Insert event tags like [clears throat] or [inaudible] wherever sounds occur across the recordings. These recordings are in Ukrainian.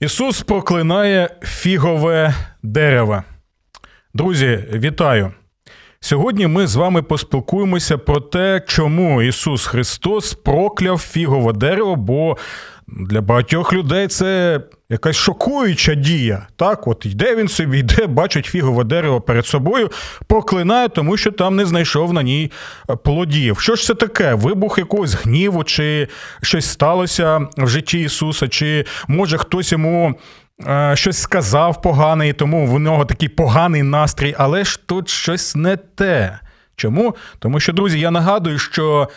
Ісус проклинає фігове дерево. Друзі, вітаю! Сьогодні ми з вами поспілкуємося про те, чому Ісус Христос прокляв фігове дерево, бо для багатьох людей це якась шокуюча дія. Так, от йде він собі, йде, бачить фігове дерево перед собою, проклинає, тому що там не знайшов на ній е, плодів. Що ж це таке? Вибух якогось гніву, чи щось сталося в житті Ісуса, чи може хтось йому. Е, щось сказав погане, і тому в нього такий поганий настрій, але ж тут щось не те. Чому? Тому що, друзі, я нагадую, що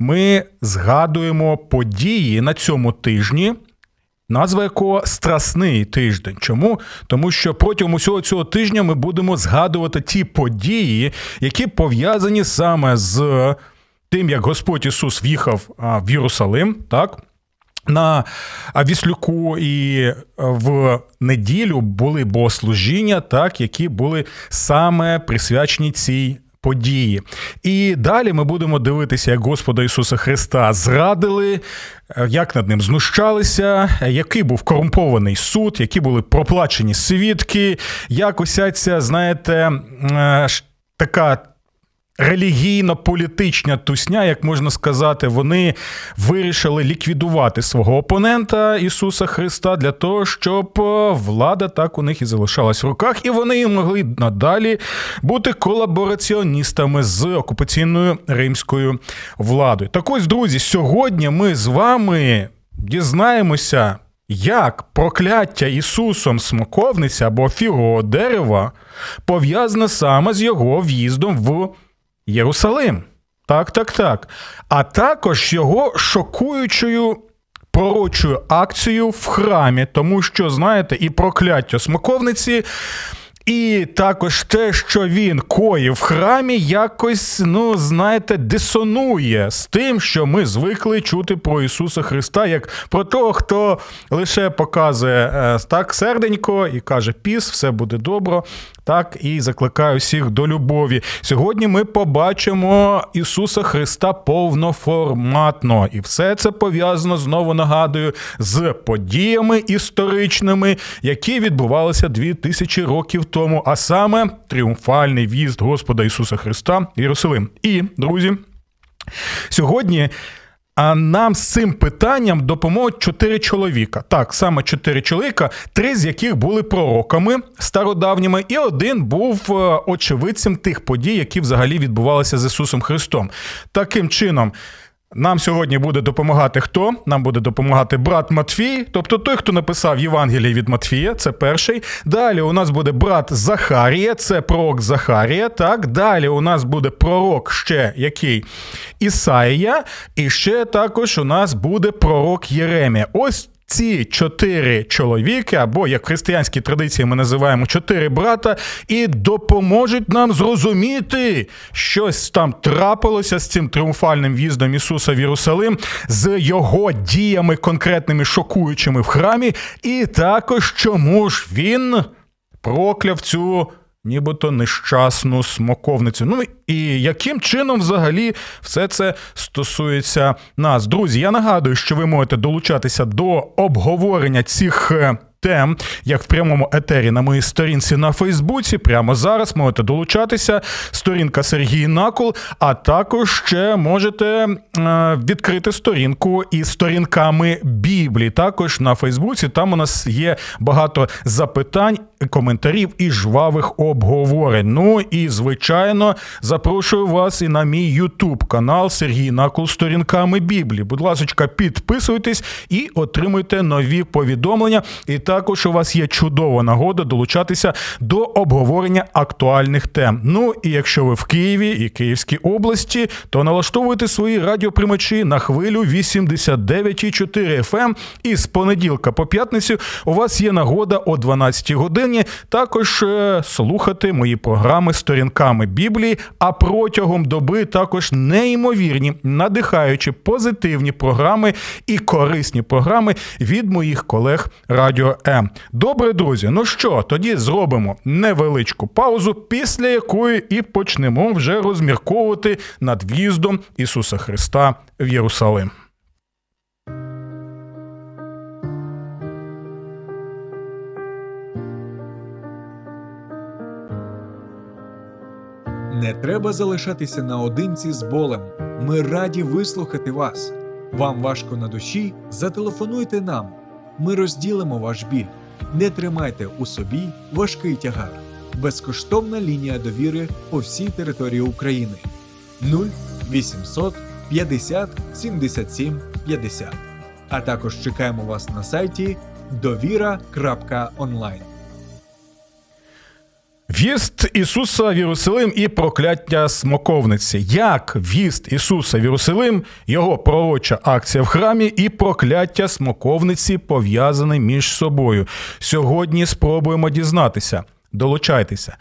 ми згадуємо події на цьому тижні, назва якого Страсний тиждень. Чому? Тому що протягом усього цього тижня ми будемо згадувати ті події, які пов'язані саме з тим, як Господь Ісус в'їхав в Єрусалим, так? На Віслюку і в неділю були богослужіння, так, які були саме присвячені цій події. І далі ми будемо дивитися, як Господа Ісуса Христа зрадили, як над ним знущалися, який був корумпований суд, які були проплачені свідки, як уся ця, знаєте, е, така релігійно-політична тусня, як можна сказати, вони вирішили ліквідувати свого опонента Ісуса Христа для того, щоб е, влада так у них і залишалась в руках, і вони могли надалі бути колабораціоністами з окупаційною римською владою. Так ось, друзі, сьогодні ми з вами дізнаємося. Як прокляття Ісусом смоковниця або фігового дерева пов'язане саме з його в'їздом в Єрусалим. Так, так, так. А також його шокуючою пророчою акцією в храмі, тому що, знаєте, і прокляття смоковниці. І також те, що він коїв в храмі, якось, ну, знаєте, дисонує з тим, що ми звикли чути про Ісуса Христа, як про того, хто лише показує е, так серденько і каже: Піс, все буде добре так і закликаю всіх до любові. Сьогодні ми побачимо Ісуса Христа повноформатно, і все це пов'язано знову нагадую з подіями історичними, які відбувалися дві тисячі років тому, а саме тріумфальний в'їзд Господа Ісуса Христа Єрусалим. І друзі. Сьогодні а нам з цим питанням допоможуть чотири чоловіка. Так, саме чотири чоловіка, три з яких були пророками стародавніми, і один був е, очевидцем тих подій, які взагалі відбувалися з Ісусом Христом. Таким чином. Нам сьогодні буде допомагати хто? Нам буде допомагати брат Матфій, тобто той, хто написав Євангеліє від Матфія, це перший. Далі у нас буде брат Захарія, це пророк Захарія. Так, далі у нас буде пророк ще який Ісаїя, і ще також у нас буде пророк Єремія. Ось ці чотири чоловіки, або як в християнській традиції ми називаємо чотири брата, і допоможуть нам зрозуміти, щось там трапилося з цим тріумфальним в'їздом Ісуса в Єрусалим, з його діями конкретними шокуючими в храмі, і також чому ж він прокляв цю нібито нещасну смоковницю. Ну і яким чином взагалі все це стосується нас? Друзі, я нагадую, що ви можете долучатися до обговорення цих. Тем, як в прямому етері на моїй сторінці на Фейсбуці, прямо зараз можете долучатися. Сторінка Сергій Накул, а також ще можете е, відкрити сторінку із сторінками Біблії. Також на Фейсбуці там у нас є багато запитань коментарів і жвавих обговорень. Ну і звичайно, запрошую вас і на мій Ютуб канал Сергій Накул сторінками Біблії. Будь ласка, підписуйтесь і отримуйте нові повідомлення. І також у вас є чудова нагода долучатися до обговорення актуальних тем. Ну і якщо ви в Києві і Київській області, то налаштовуйте свої радіоприймачі на хвилю 89,4 FM. І з понеділка по п'ятницю у вас є нагода о 12 годині також е, слухати мої програми сторінками Біблії. А протягом доби також неймовірні, надихаючі, позитивні програми і корисні програми від моїх колег Радіо М. Добре, друзі. Ну що, тоді зробимо невеличку паузу, після якої і почнемо вже розмірковувати над в'їздом Ісуса Христа в Єрусалим. Не треба залишатися наодинці з болем. Ми раді вислухати вас. Вам важко на душі? Зателефонуйте нам. Ми розділимо ваш біль. Не тримайте у собі важкий тягар. Безкоштовна лінія довіри по всій території України 0 800 50 77 50. А також чекаємо вас на сайті довіра.онлайн. Віст Ісуса в Єрусалим і прокляття смоковниці. Як віст Ісуса в Єрусалим, його пророча акція в храмі і прокляття смоковниці пов'язані між собою. Сьогодні спробуємо дізнатися. Долучайтеся.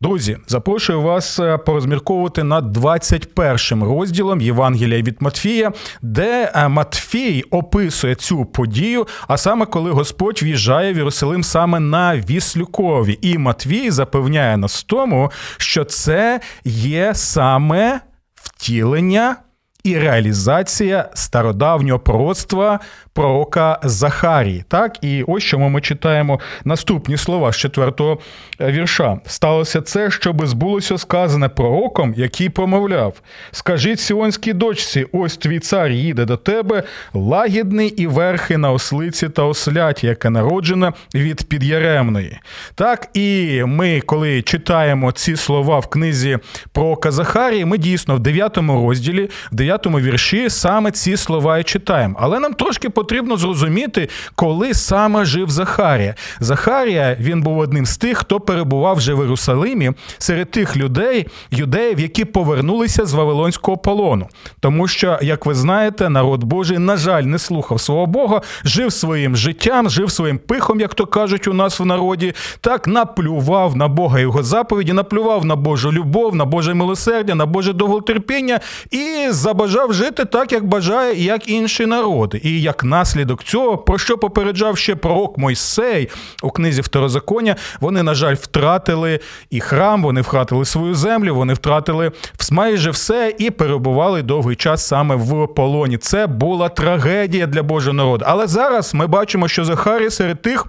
Друзі, запрошую вас е, порозмірковувати над 21 розділом Євангелія від Матфія, де е, Матфій описує цю подію, а саме коли Господь в'їжджає в Єрусалим саме на Віслюкові. І Матвій запевняє нас в тому, що це є саме втілення. І реалізація стародавнього пророцтва пророка Захарії. Так, і ось чому ми читаємо наступні слова з четвертого е, вірша. Сталося це, щоби збулося сказане пророком, який промовляв: Скажіть сіонській дочці, ось твій цар їде до тебе, лагідний і верхи на ослиці та осляті, яке народжене від підяремної. Так, і ми, коли читаємо ці слова в книзі пророка Захарії, ми дійсно в 9 розділі, в 9 вірші саме ці слова і читаємо. Але нам трошки потрібно зрозуміти, коли саме жив Захарія. Захарія він був одним з тих, хто перебував вже в Єрусалимі серед тих людей, юдеїв, які повернулися з Вавилонського полону. Тому що, як ви знаєте, народ Божий, на жаль, не слухав свого Бога, жив своїм життям, жив своїм пихом, як то кажуть у нас в народі, так наплював на Бога його заповіді, наплював на Божу любов, на Боже милосердя, на Боже довготерпіння і забажав жити так, як бажає, як інші народи. І як наслідок цього, про що попереджав ще пророк Мойсей у книзі Второзаконня, вони, на жаль, втратили і храм, вони втратили свою землю, вони втратили майже все і перебували довгий час саме в полоні. Це була трагедія для Божого народу. Але зараз ми бачимо, що Захарій серед тих.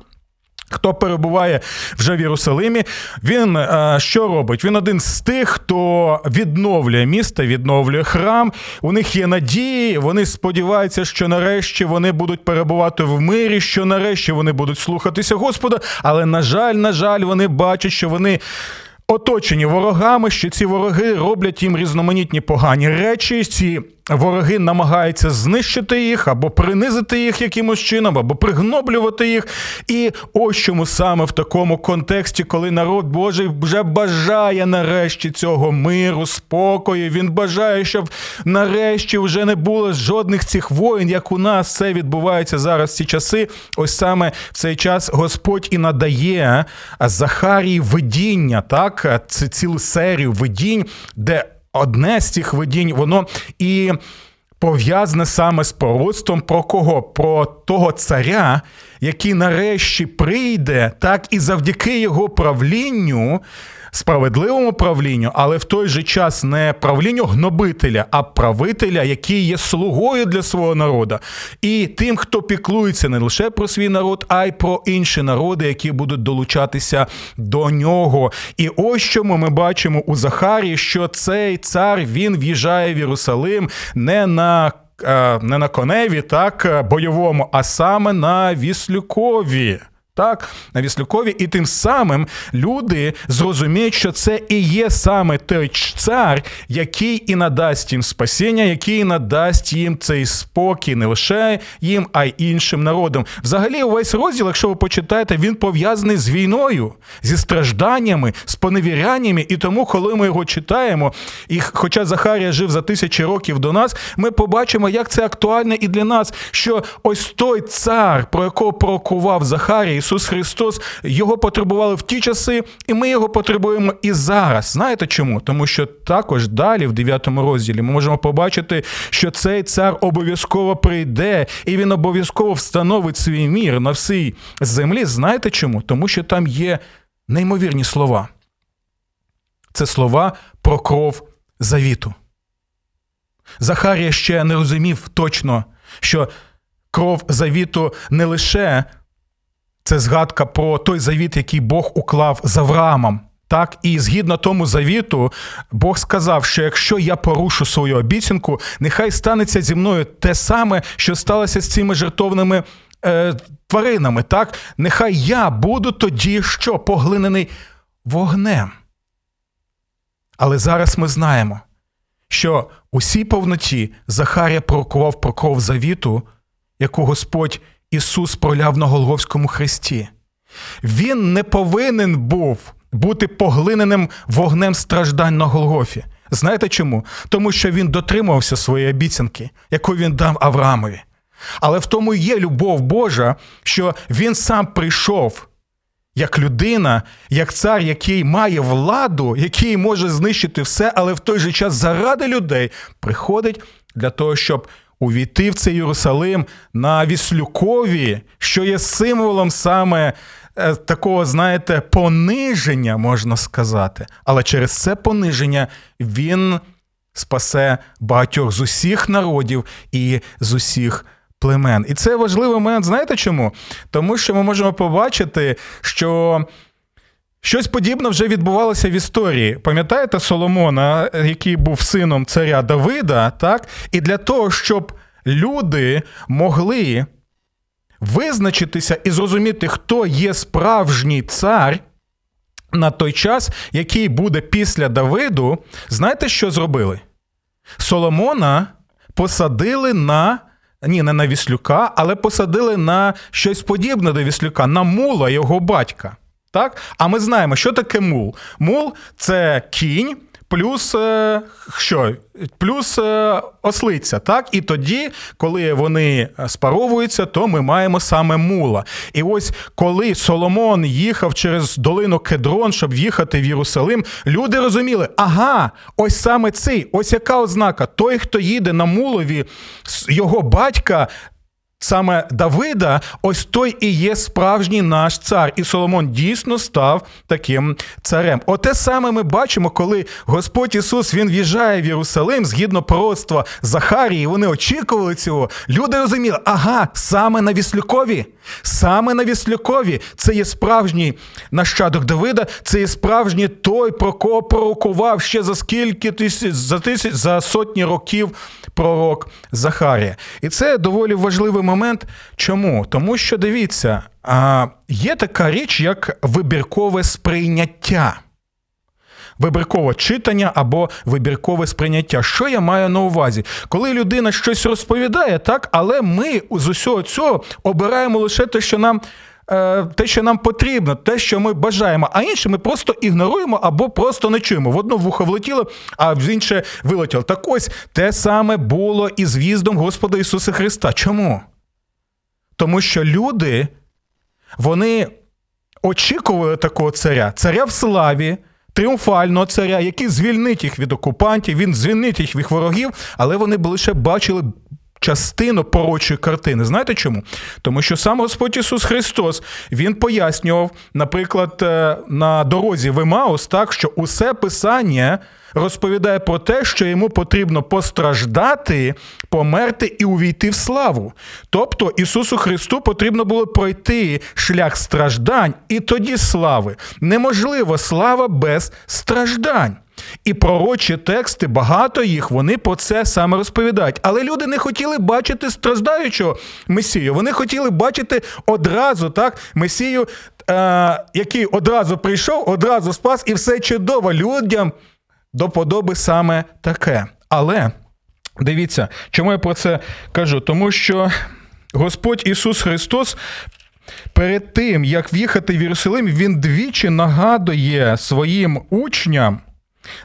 Хто перебуває вже в Єрусалимі, він е, що робить? Він один з тих, хто відновлює місто, відновлює храм. У них є надії. Вони сподіваються, що нарешті вони будуть перебувати в мирі, що нарешті вони будуть слухатися Господа. Але на жаль, на жаль, вони бачать, що вони оточені ворогами, що ці вороги роблять їм різноманітні погані речі. Ці вороги намагаються знищити їх або принизити їх якимось чином, або пригноблювати їх. І ось чому саме в такому контексті, коли народ Божий вже бажає нарешті цього миру, спокою, він бажає, щоб нарешті вже не було жодних цих воїн, як у нас це відбувається зараз в ці часи. Ось саме в цей час Господь і надає Захарії видіння, так, цілу серію видінь, де одне з цих видінь, воно і пов'язане саме з пророцтвом про кого? Про того царя, який нарешті прийде, так і завдяки його правлінню справедливому правлінню, але в той же час не правлінню гнобителя, а правителя, який є слугою для свого народу, і тим, хто піклується не лише про свій народ, а й про інші народи, які будуть долучатися до нього. І ось чому ми бачимо у Захарії, що цей цар він в'їжджає в Єрусалим не на не на коневі, так бойовому, а саме на Віслюкові. Так, на Віслюкові, і тим самим люди зрозуміють, що це і є саме той цар, який і надасть їм спасіння, який надасть їм цей спокій не лише їм, а й іншим народам. Взагалі, увесь розділ, якщо ви почитаєте, він пов'язаний з війною, зі стражданнями, з поневіряннями. І тому, коли ми його читаємо, і хоча Захарія жив за тисячі років до нас, ми побачимо, як це актуальне і для нас, що ось той цар, про якого пророкував Захарія, Ісус Христос, його потребували в ті часи, і ми його потребуємо і зараз. Знаєте чому? Тому що також далі, в 9 розділі, ми можемо побачити, що цей цар обов'язково прийде, і він обов'язково встановить свій мір на всій землі. Знаєте чому? Тому що там є неймовірні слова. Це слова про кров завіту. Захарія ще не розумів точно, що кров завіту не лише це згадка про той завіт, який Бог уклав з Авраамом. Так, і згідно тому завіту, Бог сказав, що якщо я порушу свою обіцянку, нехай станеться зі мною те саме, що сталося з цими жертовними е, тваринами. Так, нехай я буду тоді, що поглинений вогнем. Але зараз ми знаємо, що усій повноті Захарія пророкував про кров завіту, яку Господь Ісус проляв на Голговському хресті. Він не повинен був бути поглиненим вогнем страждань на Голгофі. Знаєте чому? Тому що він дотримувався своєї обіцянки, яку він дав Авраамові. Але в тому є любов Божа, що він сам прийшов як людина, як цар, який має владу, який може знищити все, але в той же час заради людей приходить для того, щоб увійти в цей Єрусалим на Віслюкові, що є символом саме е, такого, знаєте, пониження, можна сказати. Але через це пониження він спасе багатьох з усіх народів і з усіх племен. І це важливий момент, знаєте чому? Тому що ми можемо побачити, що. Щось подібне вже відбувалося в історії. Пам'ятаєте Соломона, який був сином царя Давида, так? І для того, щоб люди могли визначитися і зрозуміти, хто є справжній цар на той час, який буде після Давиду, знаєте, що зробили? Соломона посадили на ні, не на Віслюка, але посадили на щось подібне до Віслюка, на мула його батька. Так? А ми знаємо, що таке мул. Мул це кінь. Плюс е, що? Плюс е, ослиця, так? І тоді, коли вони спаровуються, то ми маємо саме мула. І ось коли Соломон їхав через долину Кедрон, щоб їхати в Єрусалим, люди розуміли, ага, ось саме цей, ось яка ознака. Той, хто їде на мулові, його батька Саме Давида, ось той і є справжній наш цар, і Соломон дійсно став таким царем. Оте саме ми бачимо, коли Господь Ісус він в'їжджає в Єрусалим згідно пророцтва Захарії. Вони очікували цього. Люди розуміли, ага, саме на Віслюкові, саме на Віслюкові. Це є справжній нащадок Давида, це є справжній той, про кого пророкував ще за скільки тисяч за тисяч за сотні років пророк Захарія. І це доволі важливий момент. Чому? Тому що дивіться, є така річ, як вибіркове сприйняття. Вибіркове читання або вибіркове сприйняття. Що я маю на увазі? Коли людина щось розповідає, так, але ми з усього цього обираємо лише те, що нам Е, те, що нам потрібно, те, що ми бажаємо, а інше ми просто ігноруємо або просто не чуємо. В одне вухо влетіло, а в інше вилетіло. Так ось те саме було і з в'їздом Господа Ісуса Христа. Чому? Тому що люди, вони очікували такого царя, царя в славі. Тріумфального царя, який звільнить їх від окупантів, він звільнить їх від ворогів, але вони лише бачили частину порочої картини. Знаєте чому? Тому що сам Господь Ісус Христос Він пояснював, наприклад, е, на дорозі в Емаус, так, що усе Писання розповідає про те, що йому потрібно постраждати, померти і увійти в славу. Тобто Ісусу Христу потрібно було пройти шлях страждань і тоді слави. Неможливо слава без страждань. І пророчі тексти, багато їх, вони про це саме розповідають. Але люди не хотіли бачити страждаючого Месію. Вони хотіли бачити одразу так Месію, е, який одразу прийшов, одразу спас, і все чудово. Людям до подоби саме таке. Але дивіться, чому я про це кажу? Тому що Господь Ісус Христос. Перед тим, як в'їхати в Єрусалим, він двічі нагадує своїм учням,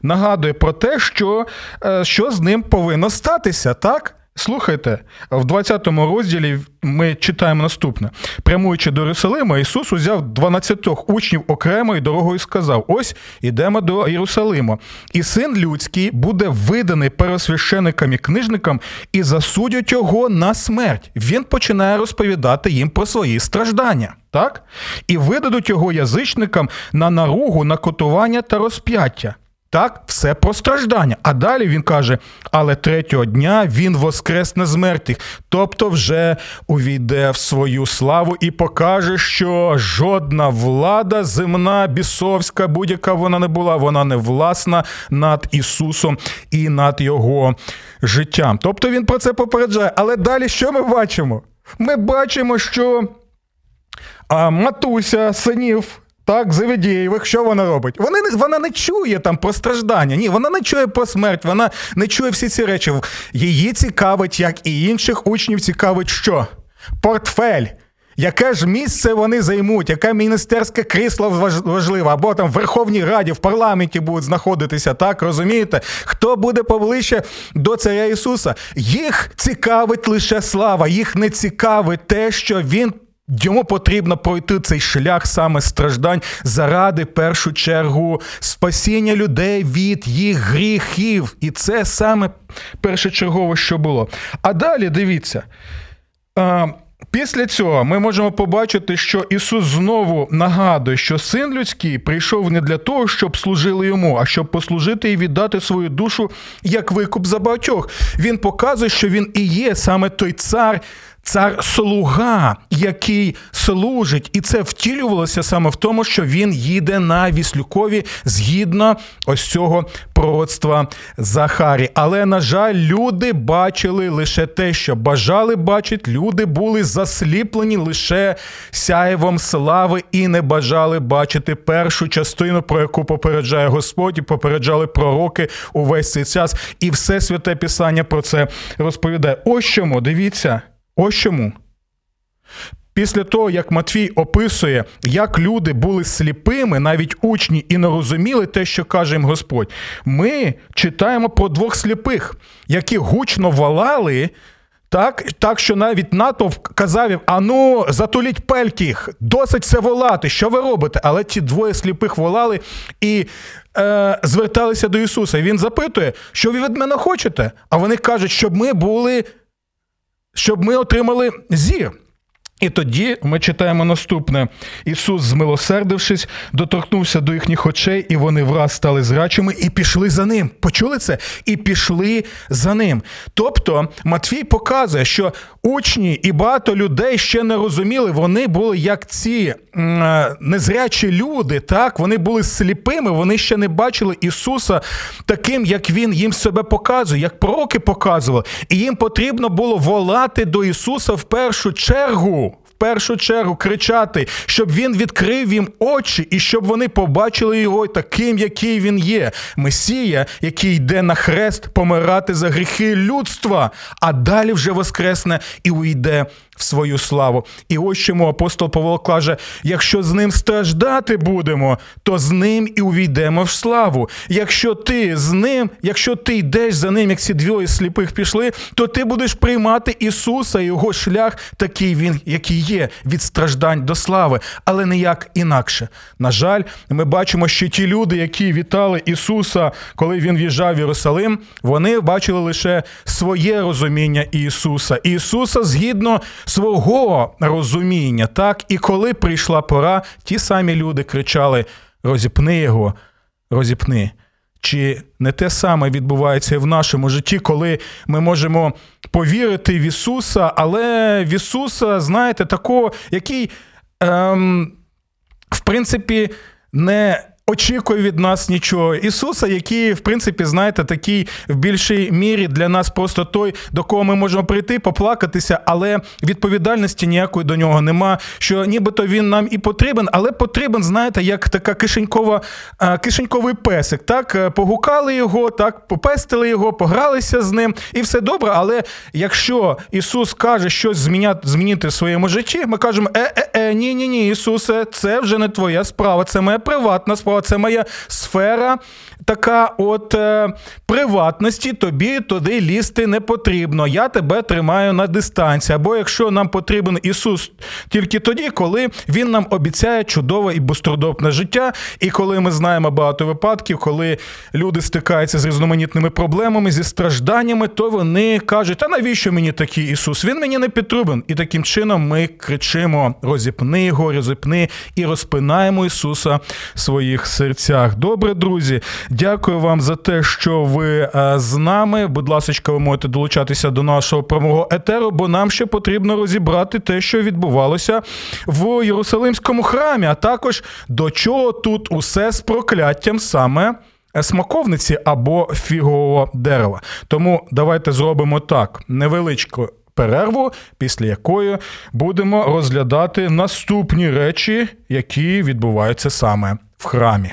нагадує про те, що е, що з ним повинно статися, так? Слухайте, в 20 розділі ми читаємо наступне: прямуючи до Єрусалима, Ісус узяв 12 учнів окремою дорогою сказав: Ось ідемо до Єрусалима, і син людський буде виданий пересвященикам і книжникам і засудять його на смерть. Він починає розповідати їм про свої страждання. Так? І видадуть його язичникам на наругу, на котування та розп'яття. Так, все про страждання. А далі він каже: але третього дня він воскресне з мертвих, тобто вже увійде в свою славу і покаже, що жодна влада земна, бісовська, будь-яка вона не була, вона не власна над Ісусом і над Його життям. Тобто він про це попереджає. Але далі що ми бачимо? Ми бачимо, що а, матуся синів. Так, Заведєєвих, що вона робить? Вона не вона не чує там про страждання. Ні, вона не чує про смерть, вона не чує всі ці речі. Її цікавить, як і інших учнів, цікавить що? Портфель. Яке ж місце вони займуть, яке міністерське крісло важливе, або там в Верховній Раді, в парламенті будуть знаходитися, так розумієте? Хто буде поближче до царя Ісуса? Їх цікавить лише слава, їх не цікавить те, що він Йому потрібно пройти цей шлях саме страждань заради першу чергу спасіння людей від їх гріхів. І це саме першочергово, що було. А далі дивіться. Після цього ми можемо побачити, що Ісус знову нагадує, що син людський прийшов не для того, щоб служили йому, а щоб послужити і віддати свою душу як викуп за багатьох. Він показує, що він і є саме той цар цар слуга, який служить, і це втілювалося саме в тому, що він їде на Віслюкові згідно ось цього пророцтва Захарі. Але, на жаль, люди бачили лише те, що бажали бачити. Люди були засліплені лише сяєвом слави і не бажали бачити першу частину, про яку попереджає Господь, і попереджали пророки увесь цей час. І все святе Писання про це розповідає. Ось чому дивіться. Ось чому. Після того, як Матвій описує, як люди були сліпими, навіть учні, і не розуміли те, що каже їм Господь, ми читаємо про двох сліпих, які гучно валали, так так що навіть натовп казав, а ну, затуліть пельки, досить це волати, що ви робите? Але ті двоє сліпих волали і е, зверталися до Ісуса. І Він запитує, що ви від мене хочете? А вони кажуть, щоб ми були щоб ми отримали зір. І тоді ми читаємо наступне: Ісус, змилосердившись, доторкнувся до їхніх очей, і вони враз стали зрачими і пішли за ним. Почули це? І пішли за ним. Тобто Матвій показує, що учні і багато людей ще не розуміли, вони були як ці е, незрячі люди, так вони були сліпими, вони ще не бачили Ісуса таким, як Він їм себе показує, як пророки показували. І їм потрібно було волати до Ісуса в першу чергу першу чергу кричати, щоб він відкрив їм очі і щоб вони побачили його таким, який він є. Месія, який йде на хрест помирати за гріхи людства, а далі вже воскресне і уйде в свою славу. І ось чому апостол Павло каже: якщо з ним страждати будемо, то з ним і увійдемо в славу. Якщо ти з ним, якщо ти йдеш за ним, як ці двоє сліпих пішли, то ти будеш приймати Ісуса і його шлях, такий він, який є, від страждань до слави, але ніяк інакше. На жаль, ми бачимо, що ті люди, які вітали Ісуса, коли він в'їжджав в Єрусалим, вони бачили лише своє розуміння Ісуса. Ісуса згідно свого розуміння. Так, і коли прийшла пора, ті самі люди кричали: розіпни його, розіпни. Чи не те саме відбувається і в нашому житті, коли ми можемо повірити в Ісуса, але в Ісуса, знаєте, такого, який, ем, в принципі, не очікує від нас нічого. Ісуса, який, в принципі, знаєте, такий в більшій мірі для нас просто той, до кого ми можемо прийти, поплакатися, але відповідальності ніякої до нього нема. Що нібито він нам і потрібен, але потрібен, знаєте, як така кишенькова, кишеньковий песик. Так, е, погукали його, так, попестили його, погралися з ним, і все добре. Але якщо Ісус каже щось зміняти, змінити в своєму житті, ми кажемо: е-е-е, ні, ні, ні, Ісусе, це вже не твоя справа, це моя приватна справа це моя сфера така от е, приватності, тобі туди лізти не потрібно. Я тебе тримаю на дистанції. Або якщо нам потрібен Ісус тільки тоді, коли Він нам обіцяє чудове і безтрудовне життя, і коли ми знаємо багато випадків, коли люди стикаються з різноманітними проблемами, зі стражданнями, то вони кажуть, а навіщо мені такий Ісус? Він мені не потрібен. І таким чином ми кричимо: розіпни його, розіпни і розпинаємо Ісуса в своїх серцях. Добре, друзі. Дякую вам за те, що ви е, з нами. Будь ласка, ви можете долучатися до нашого прямого етеру, бо нам ще потрібно розібрати те, що відбувалося в Єрусалимському храмі, а також до чого тут усе з прокляттям саме. Смаковниці або фігового дерева. Тому давайте зробимо так: невеличку перерву, після якої будемо розглядати наступні речі, які відбуваються саме в храмі.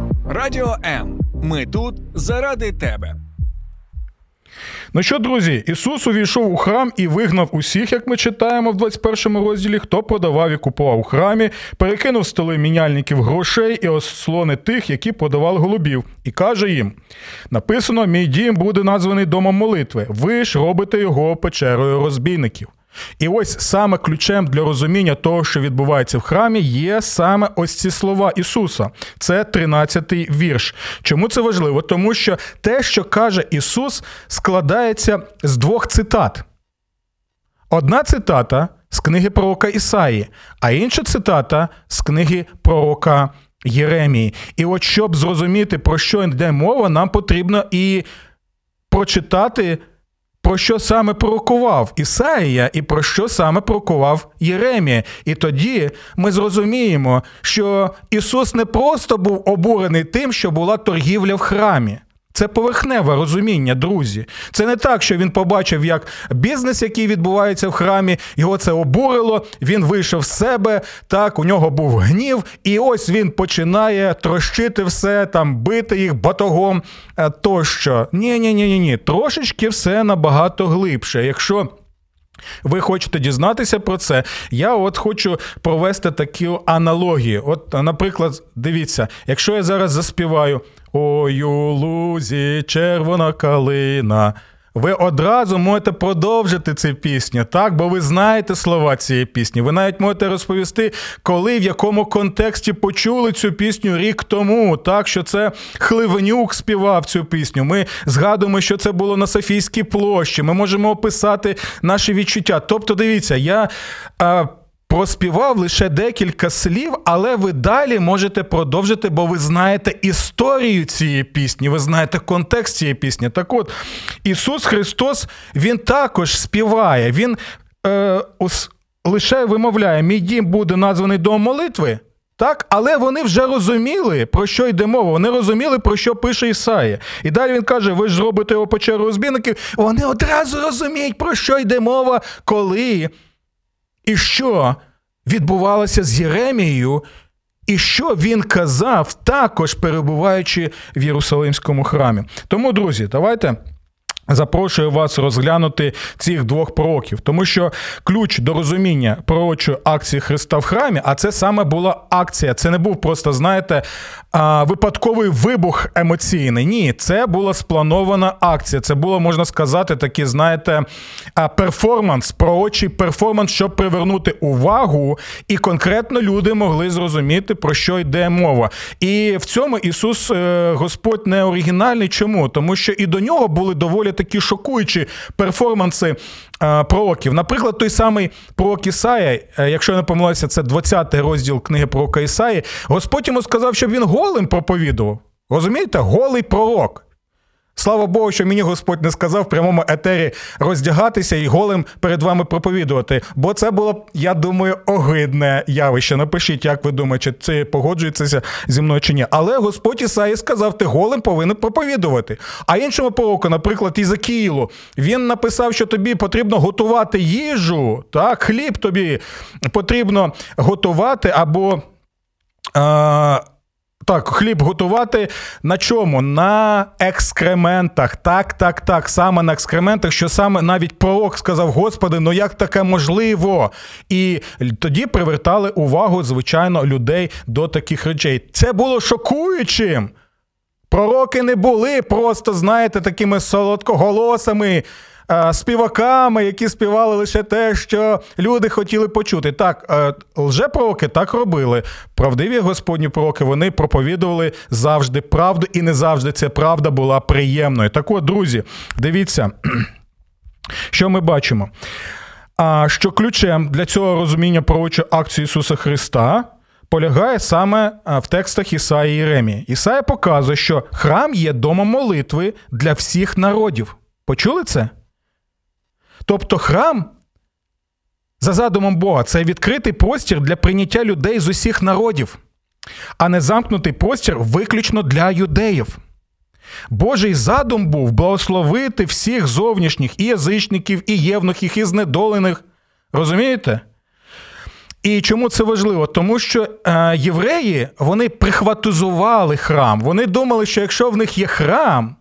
Радіо М. Ми тут заради тебе. Ну що, друзі, Ісус увійшов у храм і вигнав усіх, як ми читаємо в 21 розділі, хто продавав і купував у храмі, перекинув столи міняльників грошей і ослони тих, які продавали голубів, і каже їм: написано: Мій дім буде названий домом молитви. Ви ж робите його печерою розбійників. І ось саме ключем для розуміння того, що відбувається в храмі, є саме ось ці слова Ісуса. Це 13-й вірш. Чому це важливо? Тому що те, що каже Ісус, складається з двох цитат. Одна цитата з книги пророка Ісаї, а інша цитата з книги пророка Єремії. І от щоб зрозуміти, про що йде мова, нам потрібно і прочитати про що саме пророкував Ісаїя і про що саме пророкував Єремія. І тоді ми зрозуміємо, що Ісус не просто був обурений тим, що була торгівля в храмі. Це поверхневе розуміння, друзі. Це не так, що він побачив, як бізнес, який відбувається в храмі, його це обурило. Він вийшов з себе, так, у нього був гнів, і ось він починає трощити все, там, бити їх батогом е, тощо. Ні, ні, ні, ні, ні. Трошечки все набагато глибше. Якщо. Ви хочете дізнатися про це? Я от хочу провести таку аналогію. От, наприклад, дивіться, якщо я зараз заспіваю Ой, у лузі червона калина. Ви одразу можете продовжити цю пісню, так? Бо ви знаєте слова цієї пісні. Ви навіть можете розповісти, коли в якому контексті почули цю пісню рік тому, так що це Хливенюк співав цю пісню. Ми згадуємо, що це було на Софійській площі. Ми можемо описати наші відчуття. Тобто, дивіться, я. А, проспівав лише декілька слів, але ви далі можете продовжити, бо ви знаєте історію цієї пісні, ви знаєте контекст цієї пісні. Так от, Ісус Христос Він також співає, Він е, ос, лише вимовляє, мій дім буде названий дом молитви. Так, але вони вже розуміли, про що йде мова. Вони розуміли, про що пише Ісаїя. І далі він каже: ви ж зробите його печеру розбійників. Вони одразу розуміють, про що йде мова, коли і що відбувалося з Єремією, і що він казав, також перебуваючи в Єрусалимському храмі. Тому, друзі, давайте. Запрошую вас розглянути цих двох пророків, тому що ключ до розуміння пророчої акції Христа в храмі, а це саме була акція. Це не був просто, знаєте, а, випадковий вибух емоційний. Ні, це була спланована акція. Це було, можна сказати, такий, знаєте, перформанс, пророчий перформанс, щоб привернути увагу, і конкретно люди могли зрозуміти, про що йде мова. І в цьому Ісус е, Господь не оригінальний. Чому? Тому що і до нього були доволі такі шокуючі перформанси е, пророків. Наприклад, той самий пророк Ісая, е, якщо я не помилився, це 20-й розділ книги пророка Ісаї. Господь йому сказав, щоб він голим проповідував. Розумієте, голий пророк. Слава Богу, що мені Господь не сказав в прямому етері роздягатися і голим перед вами проповідувати. Бо це було, я думаю, огидне явище. Напишіть, як ви думаєте, чи це погоджується зі мною чи ні. Але Господь Ісаї сказав, ти голим повинен проповідувати. А іншому пророку, наприклад, Ізакіїлу, він написав, що тобі потрібно готувати їжу, так, хліб тобі потрібно готувати або. Так, хліб готувати на чому? На екскрементах. Так, так, так. Саме на екскрементах, що саме навіть пророк сказав: Господи, ну як таке можливо? І тоді привертали увагу, звичайно, людей до таких речей. Це було шокуючим. Пророки не були просто, знаєте, такими солодкоголосами. Е, співаками, які співали лише те, що люди хотіли почути. Так, е, лжепророки так робили. Правдиві господні пророки вони проповідували завжди правду, і не завжди ця правда була приємною. Так от, друзі, дивіться, [clears throat] що ми бачимо. А що ключем для цього розуміння пророчої акції Ісуса Христа полягає саме в текстах Ісаї Єремії. Ісая показує, що храм є домом молитви для всіх народів. Почули це? Тобто храм, за задумом Бога, це відкритий простір для прийняття людей з усіх народів, а не замкнутий простір виключно для юдеїв. Божий задум був благословити всіх зовнішніх і язичників, і євнухів, і знедолених. Розумієте? І чому це важливо? Тому що е, євреї вони прихватизували храм. Вони думали, що якщо в них є храм,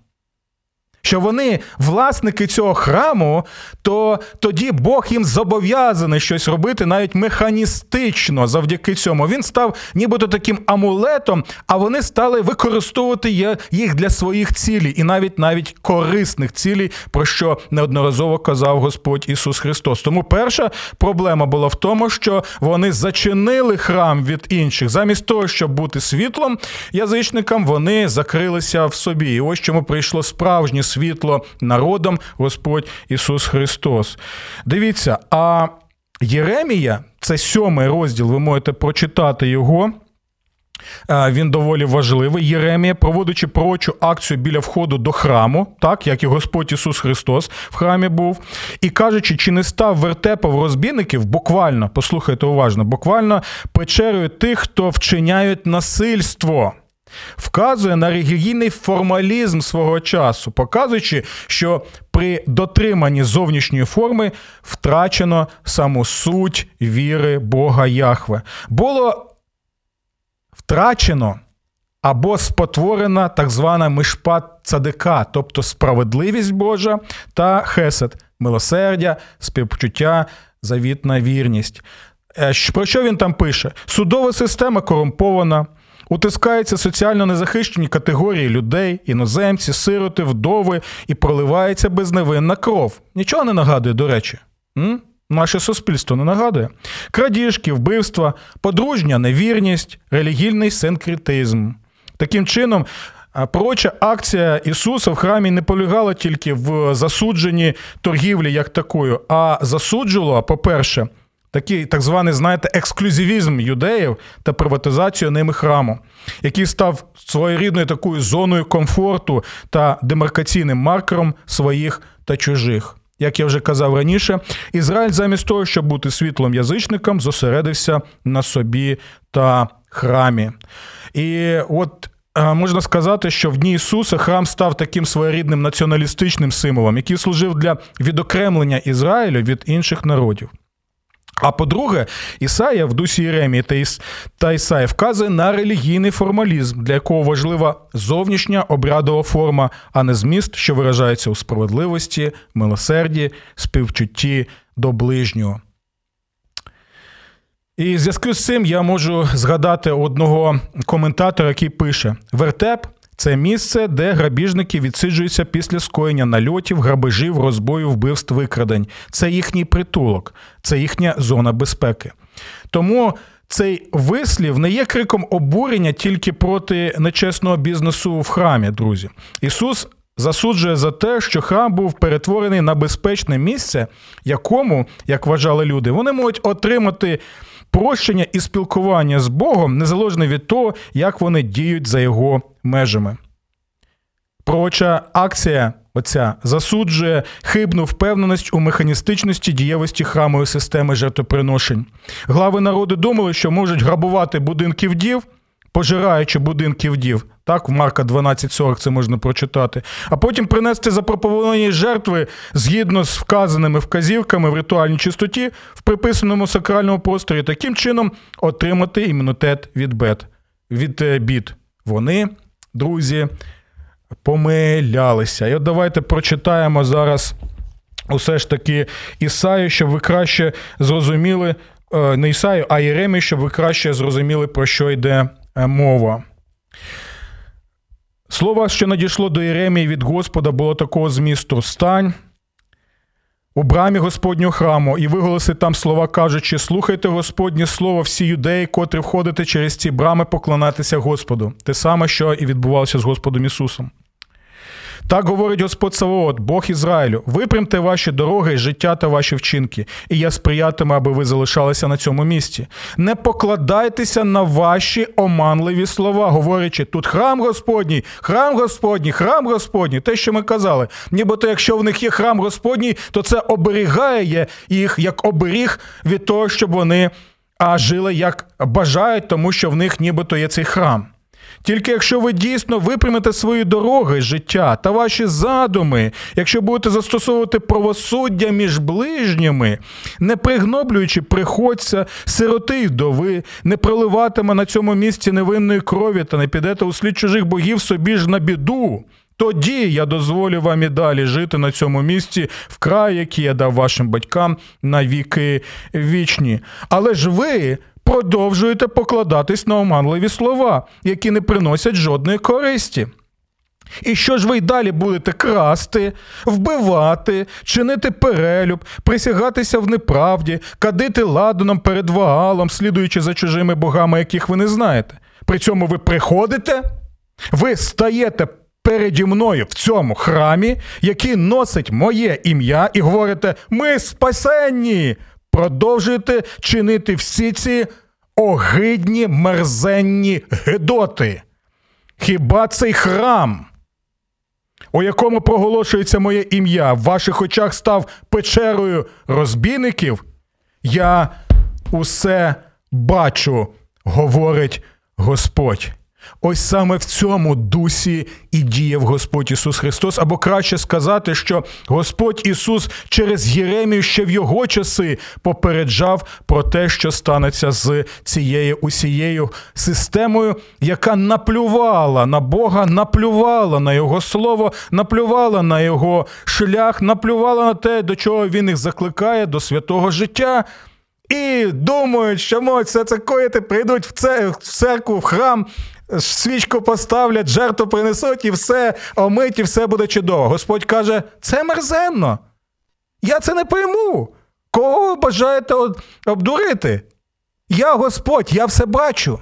що вони власники цього храму, то тоді Бог їм зобов'язаний щось робити навіть механістично завдяки цьому. Він став нібито таким амулетом, а вони стали використовувати їх для своїх цілей, і навіть навіть корисних цілей, про що неодноразово казав Господь Ісус Христос. Тому перша проблема була в тому, що вони зачинили храм від інших. Замість того, щоб бути світлом язичникам, вони закрилися в собі. І ось чому прийшло справжнє світло народом Господь Ісус Христос. Дивіться, а Єремія, це сьомий розділ, ви можете прочитати його. Він доволі важливий. Єремія, проводячи пророчу акцію біля входу до храму, так як і Господь Ісус Христос в храмі був, і кажучи, чи не став вертепов розбійників, буквально, послухайте уважно, буквально печерою тих, хто вчиняють насильство вказує на релігійний формалізм свого часу, показуючи, що при дотриманні зовнішньої форми втрачено саму суть віри Бога Яхве. Було втрачено або спотворена так звана мишпат цадика, тобто справедливість Божа та хесед, милосердя, співчуття, завітна вірність. Е, про що він там пише? Судова система корумпована. Утискаються соціально незахищені категорії людей, іноземці, сироти, вдови і проливається безневинна кров. Нічого не нагадує, до речі. М? Наше суспільство не нагадує. Крадіжки, вбивства, подружня невірність, релігійний синкретизм. Таким чином, пророча акція Ісуса в храмі не полягала тільки в засудженні торгівлі як такою, а засуджувала, по-перше, такий так званий, знаєте, ексклюзивізм юдеїв та приватизацію ними храму, який став своєрідною такою зоною комфорту та демаркаційним маркером своїх та чужих. Як я вже казав раніше, Ізраїль замість того, щоб бути світлом язичником, зосередився на собі та храмі. І от е, можна сказати, що в дні Ісуса храм став таким своєрідним націоналістичним символом, який служив для відокремлення Ізраїлю від інших народів. А по-друге, Ісая в дусі Єремії та Ісаї вказує на релігійний формалізм, для якого важлива зовнішня обрядова форма, а не зміст, що виражається у справедливості, милосерді, співчутті до ближнього. І в зв'язку з цим я можу згадати одного коментатора, який пише: Вертеп це місце, де грабіжники відсиджуються після скоєння нальотів, грабежів, розбою, вбивств, викрадень. Це їхній притулок, це їхня зона безпеки. Тому цей вислів не є криком обурення тільки проти нечесного бізнесу в храмі, друзі. Ісус засуджує за те, що храм був перетворений на безпечне місце, якому, як вважали люди, вони можуть отримати прощення і спілкування з Богом незалежно від того, як вони діють за його межами. Пророча акція оця засуджує хибну впевненість у механістичності дієвості храмової системи жертвоприношень. Глави народу думали, що можуть грабувати будинки вдів, пожираючи будинки вдів. Так, в Марка 12.40 це можна прочитати, а потім принести запропоновані жертви згідно з вказаними вказівками в ритуальній чистоті в приписаному сакральному просторі, таким чином отримати імунітет від бед, від е, бід. Вони, друзі, помилялися. І от давайте прочитаємо зараз усе ж таки Ісаю, щоб ви краще зрозуміли, е, не Ісаю, а Єремію, щоб ви краще зрозуміли, про що йде мова. Слово, що надійшло до Єремії від Господа, було такого змісту: Стань у брамі Господнього храму і виголоси там слова, кажучи: слухайте Господнє слово, всі юдеї, котрі входите через ці брами, поклонатися Господу. Те саме, що і відбувалося з Господом Ісусом. Так говорить Господь Савоот, Бог Ізраїлю, випрямте ваші дороги, життя та ваші вчинки, і я сприятиму, аби ви залишалися на цьому місці. Не покладайтеся на ваші оманливі слова, говорячи, тут храм Господній, храм Господній, храм Господній. Те, що ми казали. Нібито, якщо в них є храм Господній, то це оберігає їх як оберіг від того, щоб вони а жили як бажають, тому що в них нібито є цей храм. Тільки якщо ви дійсно випрямите свої дороги життя та ваші задуми, якщо будете застосовувати правосуддя між ближніми, не пригноблюючи приходця, сироти й вдови, не проливатиме на цьому місці невинної крові та не підете у слід чужих богів собі ж на біду. Тоді я дозволю вам і далі жити на цьому місці в край, який я дав вашим батькам на віки вічні. Але ж ви продовжуєте покладатись на оманливі слова, які не приносять жодної користі. І що ж ви й далі будете красти, вбивати, чинити перелюб, присягатися в неправді, кадити ладаном перед ваалом, слідуючи за чужими богами, яких ви не знаєте. При цьому ви приходите, ви стаєте переді мною в цьому храмі, який носить моє ім'я, і говорите: ми спасенні! Продовжуєте чинити всі ці огидні мерзенні гидоти. Хіба цей храм, у якому проголошується моє ім'я, в ваших очах став печерою розбійників? Я усе бачу, говорить Господь. Ось саме в цьому дусі і діяв Господь Ісус Христос, або краще сказати, що Господь Ісус через Єремію ще в його часи попереджав про те, що станеться з цією усією системою, яка наплювала на Бога, наплювала на Його слово, наплювала на Його шлях, наплювала на те, до чого він їх закликає, до святого життя. І думають, що можуть все це коїти, прийдуть в церкву, в храм, свічку поставлять, жертву принесуть, і все омить, і все буде чудово. Господь каже: це мерзенно. Я це не прийму. Кого ви бажаєте обдурити? Я Господь, я все бачу.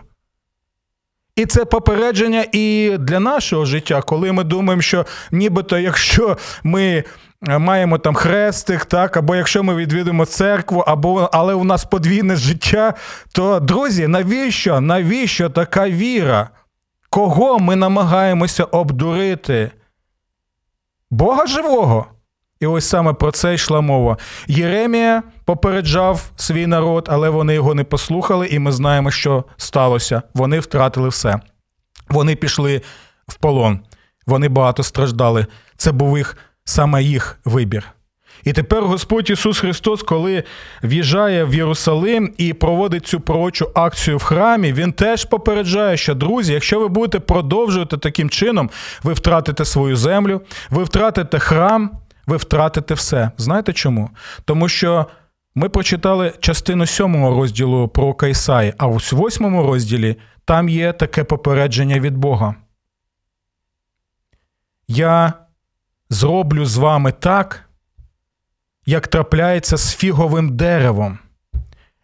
І це попередження і для нашого життя, коли ми думаємо, що нібито, якщо ми маємо там хрестик, так, або якщо ми відвідуємо церкву, або але у нас подвійне життя, то друзі, навіщо? Навіщо така віра? Кого ми намагаємося обдурити? Бога живого. І ось саме про це йшла мова. Єремія попереджав свій народ, але вони його не послухали, і ми знаємо, що сталося. Вони втратили все. Вони пішли в полон, вони багато страждали. Це був їх саме їх вибір. І тепер Господь Ісус Христос, коли в'їжджає в Єрусалим і проводить цю пророчу акцію в храмі, Він теж попереджає, що друзі, якщо ви будете продовжувати таким чином, ви втратите свою землю, ви втратите храм, ви втратите все. Знаєте чому? Тому що Ми прочитали частину сьомого розділу про Кайсаї, а у восьмому розділі там є таке попередження від Бога. Я зроблю з вами так, як трапляється з фіговим деревом,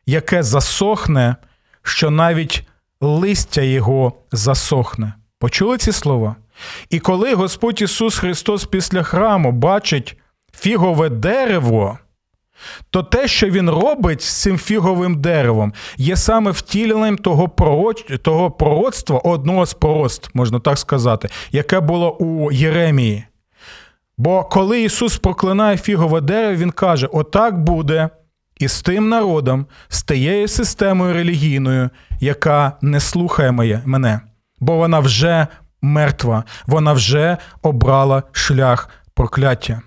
яке засохне, що навіть листя його засохне. Почули ці слова? І коли Господь Ісус Христос після храму бачить фігове дерево, то те, що він робить з цим фіговим деревом, є саме втіленням того пророч... того пророцтва, одного з пророцтв, можна так сказати, яке було у Єремії. Бо коли Ісус проклинає фігове дерево, Він каже: отак буде і з тим народом, з тією системою релігійною, яка не слухає мене, бо вона вже мертва, вона вже обрала шлях прокляття.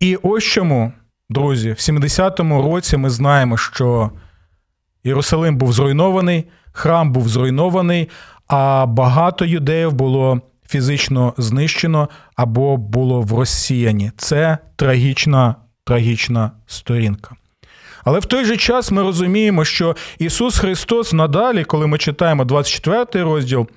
І ось чому, друзі, в 70-му році ми знаємо, що Єрусалим був зруйнований, храм був зруйнований, а багато юдеїв було фізично знищено або було в розсіяні. Це трагічна, трагічна сторінка. Але в той же час ми розуміємо, що Ісус Христос надалі, коли ми читаємо 24 розділ.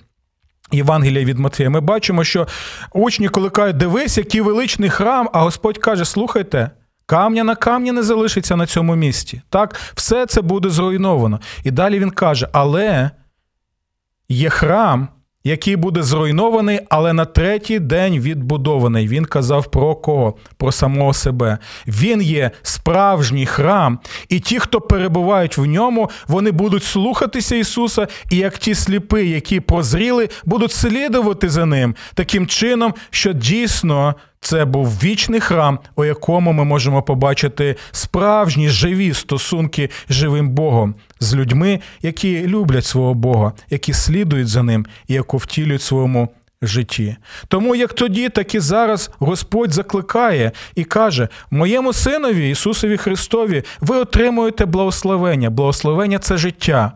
Євангелія від Матфея, ми бачимо, що учні, коли дивись, який величний храм, а Господь каже: слухайте, камня на камні не залишиться на цьому місці. Так, все це буде зруйновано. І далі він каже: але є храм, який буде зруйнований, але на третій день відбудований. Він казав про кого? Про самого себе. Він є справжній храм, і ті, хто перебувають в ньому, вони будуть слухатися Ісуса, і як ті сліпи, які прозріли, будуть слідувати за ним таким чином, що дійсно. Це був вічний храм, у якому ми можемо побачити справжні живі стосунки з живим Богом, з людьми, які люблять свого Бога, які слідують за ним і яку втілюють своєму житті. Тому як тоді, так і зараз Господь закликає і каже: моєму синові Ісусові Христові, ви отримуєте благословення. Благословення це життя,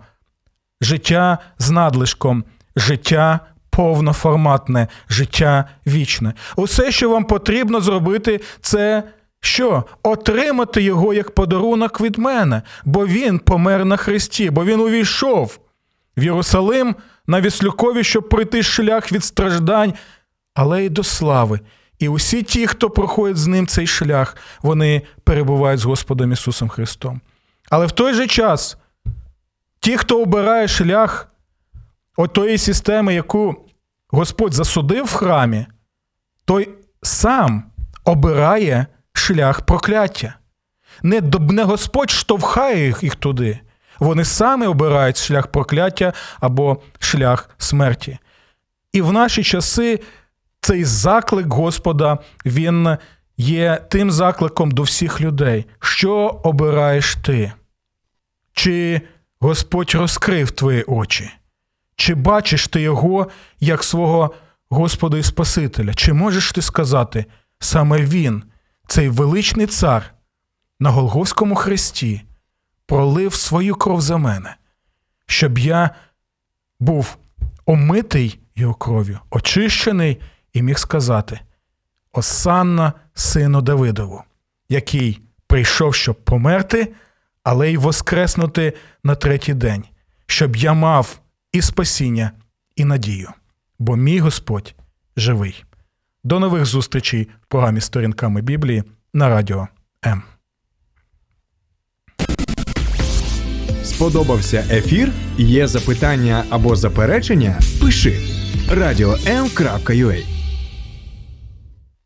життя з надлишком, життя повноформатне життя вічне. Усе, що вам потрібно зробити, це що? Отримати його як подарунок від мене, бо він помер на Христі, бо він увійшов в Єрусалим на Віслюкові, щоб пройти шлях від страждань, але й до слави. І усі ті, хто проходить з ним цей шлях, вони перебувають з Господом Ісусом Христом. Але в той же час ті, хто обирає шлях отої системи, яку Господь засудив в храмі, той сам обирає шлях прокляття. Не, не Господь штовхає їх, їх туди. Вони самі обирають шлях прокляття або шлях смерті. І в наші часи цей заклик Господа, він є тим закликом до всіх людей. Що обираєш ти? Чи Господь розкрив твої очі? Чи бачиш ти його як свого Господа і Спасителя? Чи можеш ти сказати, саме Він, цей величний цар на Голговському хресті, пролив свою кров за мене, щоб я був омитий його кров'ю, очищений і міг сказати: Осанна, сину Давидову, який прийшов, щоб померти, але й воскреснути на третій день, щоб я мав і спасіння, і надію, бо мій Господь живий. До нових зустрічей в програмі Сторінками Біблії на радіо М. Сподобався ефір? Є запитання або заперечення? Пиши радіом.ua